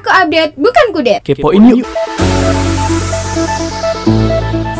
Aku update, bukan kudet. Kepoin yuk.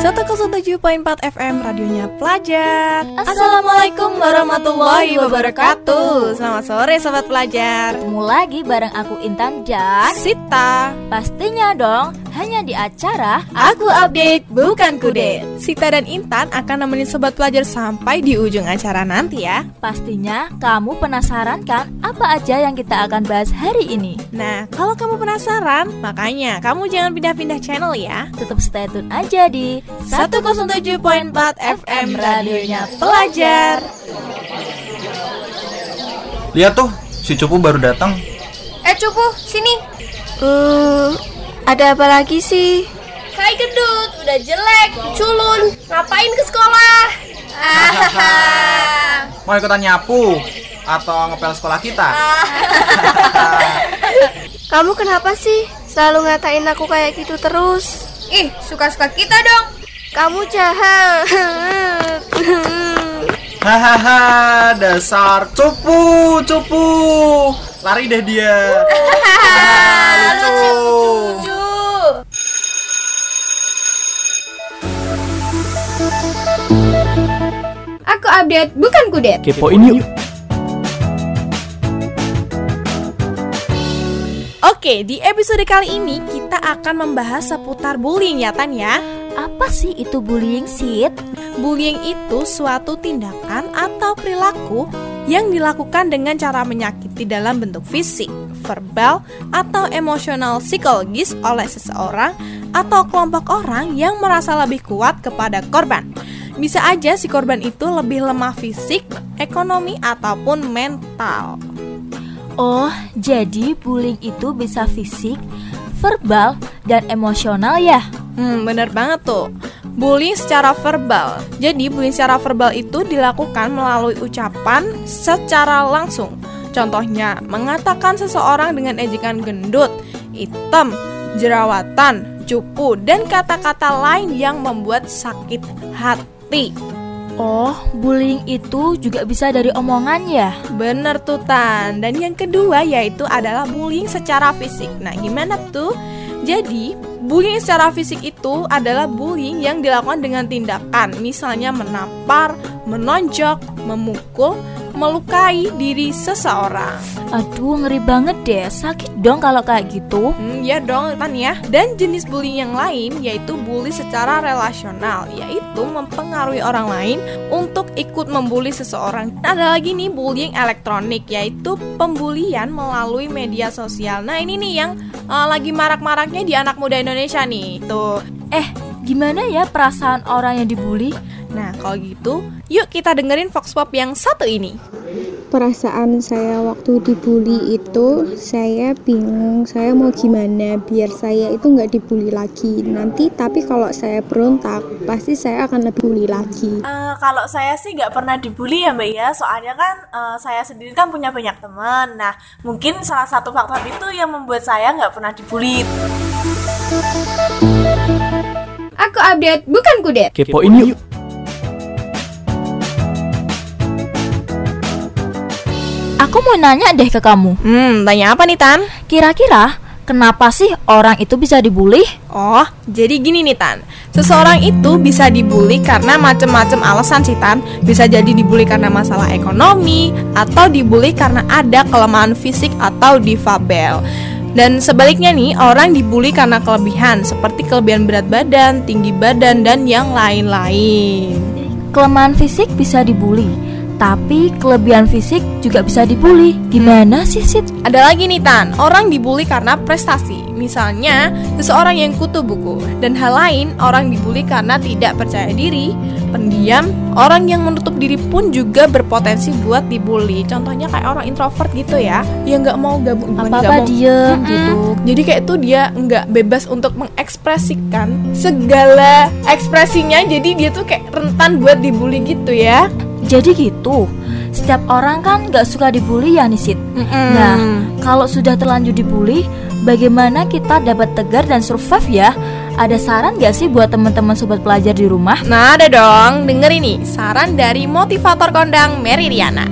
107.4 FM radionya pelajar. Assalamualaikum warahmatullahi wabarakatuh. Selamat sore sobat pelajar. Ketemu lagi bareng aku Intan dan Sita. Pastinya dong hanya di acara Aku Update Bukan Kudet. Sita dan Intan akan nemenin sobat pelajar sampai di ujung acara nanti ya. Pastinya kamu penasaran kan apa aja yang kita akan bahas hari ini? Nah kalau kamu penasaran makanya kamu jangan pindah-pindah channel ya. Tetap stay tune aja di 107.4 FM radionya pelajar. Lihat tuh, si Cupu baru datang. Eh cupu, sini. Hmm, ada apa lagi sih? Hai gendut, udah jelek, culun. Ngapain ke sekolah? Hahaha. Mau ikutan nyapu atau ngepel sekolah kita? Kamu kenapa sih? Selalu ngatain aku kayak gitu terus. Ih, suka-suka kita dong. Kamu jahat. Hahaha, dasar cupu, cupu. Lari deh dia. Update, bukan kudet. Kepoin yuk. Oke, di episode kali ini kita akan membahas seputar bullying ya Tan ya Apa sih itu bullying, Sid? Bullying itu suatu tindakan atau perilaku yang dilakukan dengan cara menyakiti dalam bentuk fisik, verbal, atau emosional psikologis oleh seseorang atau kelompok orang yang merasa lebih kuat kepada korban. Bisa aja si korban itu lebih lemah fisik, ekonomi, ataupun mental. Oh, jadi bullying itu bisa fisik, verbal, dan emosional ya? Hmm, bener banget tuh. Bullying secara verbal. Jadi, bullying secara verbal itu dilakukan melalui ucapan secara langsung. Contohnya, mengatakan seseorang dengan ejekan gendut, hitam, jerawatan, cupu, dan kata-kata lain yang membuat sakit hati. Oh, bullying itu juga bisa dari omongan ya? Bener tuh Tan Dan yang kedua yaitu adalah bullying secara fisik Nah gimana tuh? Jadi bullying secara fisik itu adalah bullying yang dilakukan dengan tindakan Misalnya menampar, menonjok, memukul, melukai diri seseorang Aduh, ngeri banget deh. Sakit dong kalau kayak gitu. Hmm, ya dong Tan ya Dan jenis bullying yang lain yaitu bully secara relasional Yaitu mempengaruhi orang lain untuk ikut membuli seseorang Ada lagi nih bullying elektronik yaitu pembulian melalui media sosial Nah ini nih yang uh, lagi marak-maraknya di anak muda Indonesia nih Tuh Eh, gimana ya perasaan orang yang dibully? Nah kalau gitu yuk kita dengerin Vox Pop yang satu ini. Perasaan saya waktu dibully itu saya bingung saya mau gimana biar saya itu nggak dibully lagi. Nanti tapi kalau saya berontak pasti saya akan lebih bully lagi. Eh, kalau saya sih nggak pernah dibully ya mbak ya. Soalnya kan eh, saya sendiri kan punya banyak teman. Nah mungkin salah satu faktor itu yang membuat saya nggak pernah dibully. Aku update, bukan kudet. Kepoin yuk. Aku mau nanya deh ke kamu. Hmm tanya apa nih Tan? Kira-kira kenapa sih orang itu bisa dibully? Oh, jadi gini nih Tan. Seseorang itu bisa dibully karena macam-macam alasan sih Tan. Bisa jadi dibully karena masalah ekonomi atau dibully karena ada kelemahan fisik atau difabel. Dan sebaliknya nih, orang dibully karena kelebihan seperti kelebihan berat badan, tinggi badan dan yang lain-lain. Kelemahan fisik bisa dibully, tapi kelebihan fisik juga bisa dibully. Gimana sih, Sid? Ada lagi nih Tan, orang dibully karena prestasi. Misalnya, seseorang yang kutu buku. Dan hal lain, orang dibully karena tidak percaya diri. Pendiam, orang yang menutup diri pun juga berpotensi buat dibully. Contohnya kayak orang introvert gitu ya. Yang nggak mau gabung Apa-apa mau- diem Mm-mm. gitu. Jadi kayak itu dia nggak bebas untuk mengekspresikan segala ekspresinya. Jadi dia tuh kayak rentan buat dibully gitu ya Jadi gitu. Setiap orang kan gak suka dibully ya nih, Sid. Nah, kalau sudah terlanjur dibully, bagaimana kita dapat tegar dan survive ya? Ada saran gak sih buat teman-teman sobat pelajar di rumah? Nah ada dong, denger ini saran dari motivator kondang Mary Riana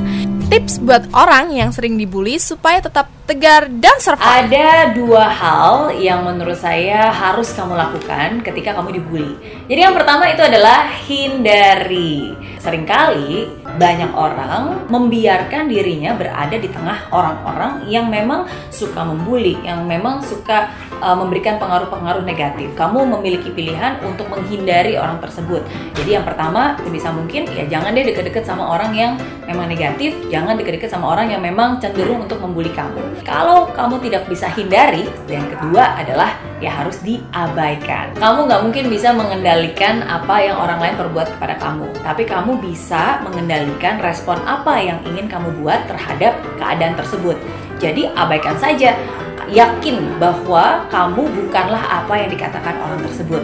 tips buat orang yang sering dibully supaya tetap tegar dan survive. Ada dua hal yang menurut saya harus kamu lakukan ketika kamu dibully. Jadi yang pertama itu adalah hindari. Seringkali banyak orang membiarkan dirinya berada di tengah orang-orang yang memang suka membuli, yang memang suka uh, memberikan pengaruh-pengaruh negatif. Kamu memiliki pilihan untuk menghindari orang tersebut. Jadi yang pertama sebisa mungkin ya jangan deh deket-deket sama orang yang memang negatif, jangan deket-deket sama orang yang memang cenderung untuk membuli kamu. Kalau kamu tidak bisa hindari, yang kedua adalah ya harus diabaikan. Kamu nggak mungkin bisa mengendalikan apa yang orang lain perbuat kepada kamu, tapi kamu bisa mengendalikan respon apa yang ingin kamu buat terhadap keadaan tersebut. Jadi abaikan saja, yakin bahwa kamu bukanlah apa yang dikatakan orang tersebut.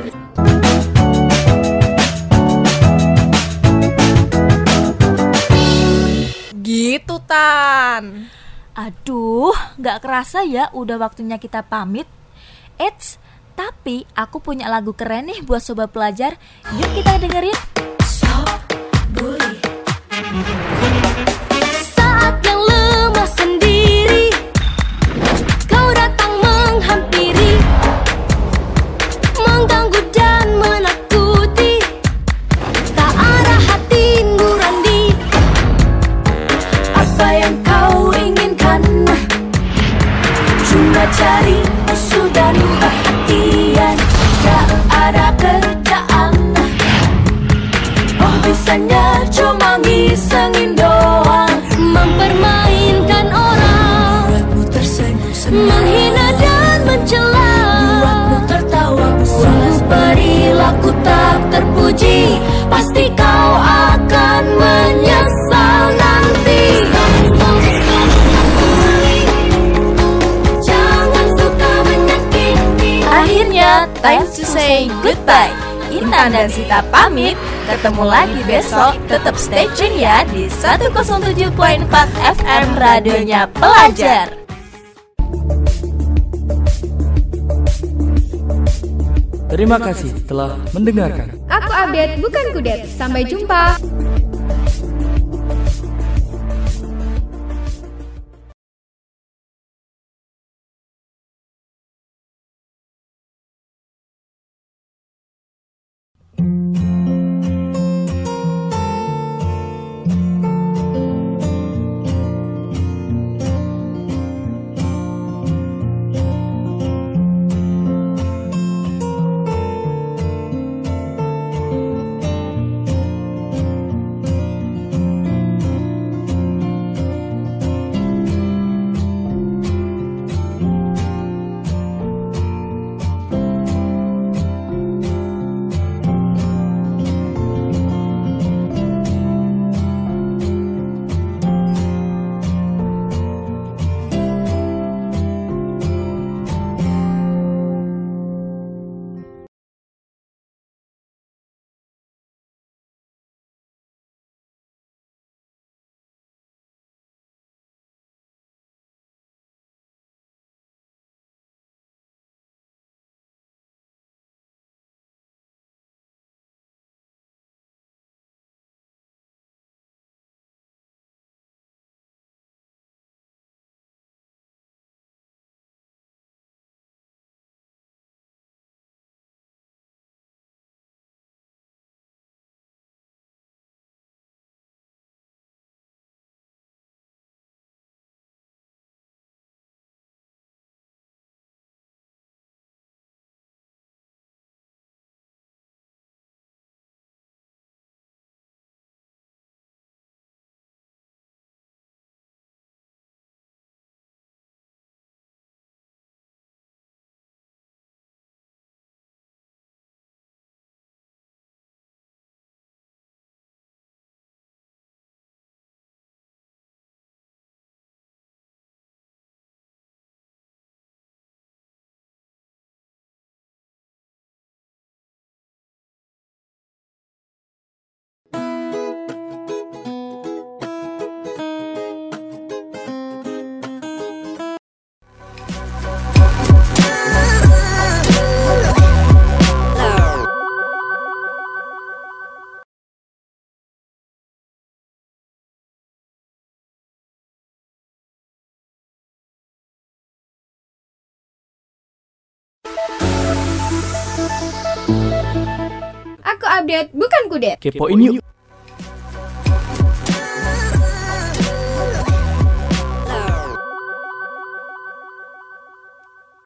Gitu Tan. Aduh, nggak kerasa ya udah waktunya kita pamit. Eits, tapi aku punya lagu keren nih buat sobat pelajar. Yuk kita dengerin. Menghina dan mencela Buatmu tertawa Walau perilaku tak terpuji Pasti kau akan menyesal nanti Jangan suka menyakiti Akhirnya, time to say goodbye. Intan dan Sita pamit. Ketemu lagi besok. Tetap stay tune ya di 107.4 FM radionya pelajar. Terima kasih telah mendengarkan. Aku Abed, bukan Kudet. Sampai jumpa. Aku update bukan kudet. Kepoin yuk.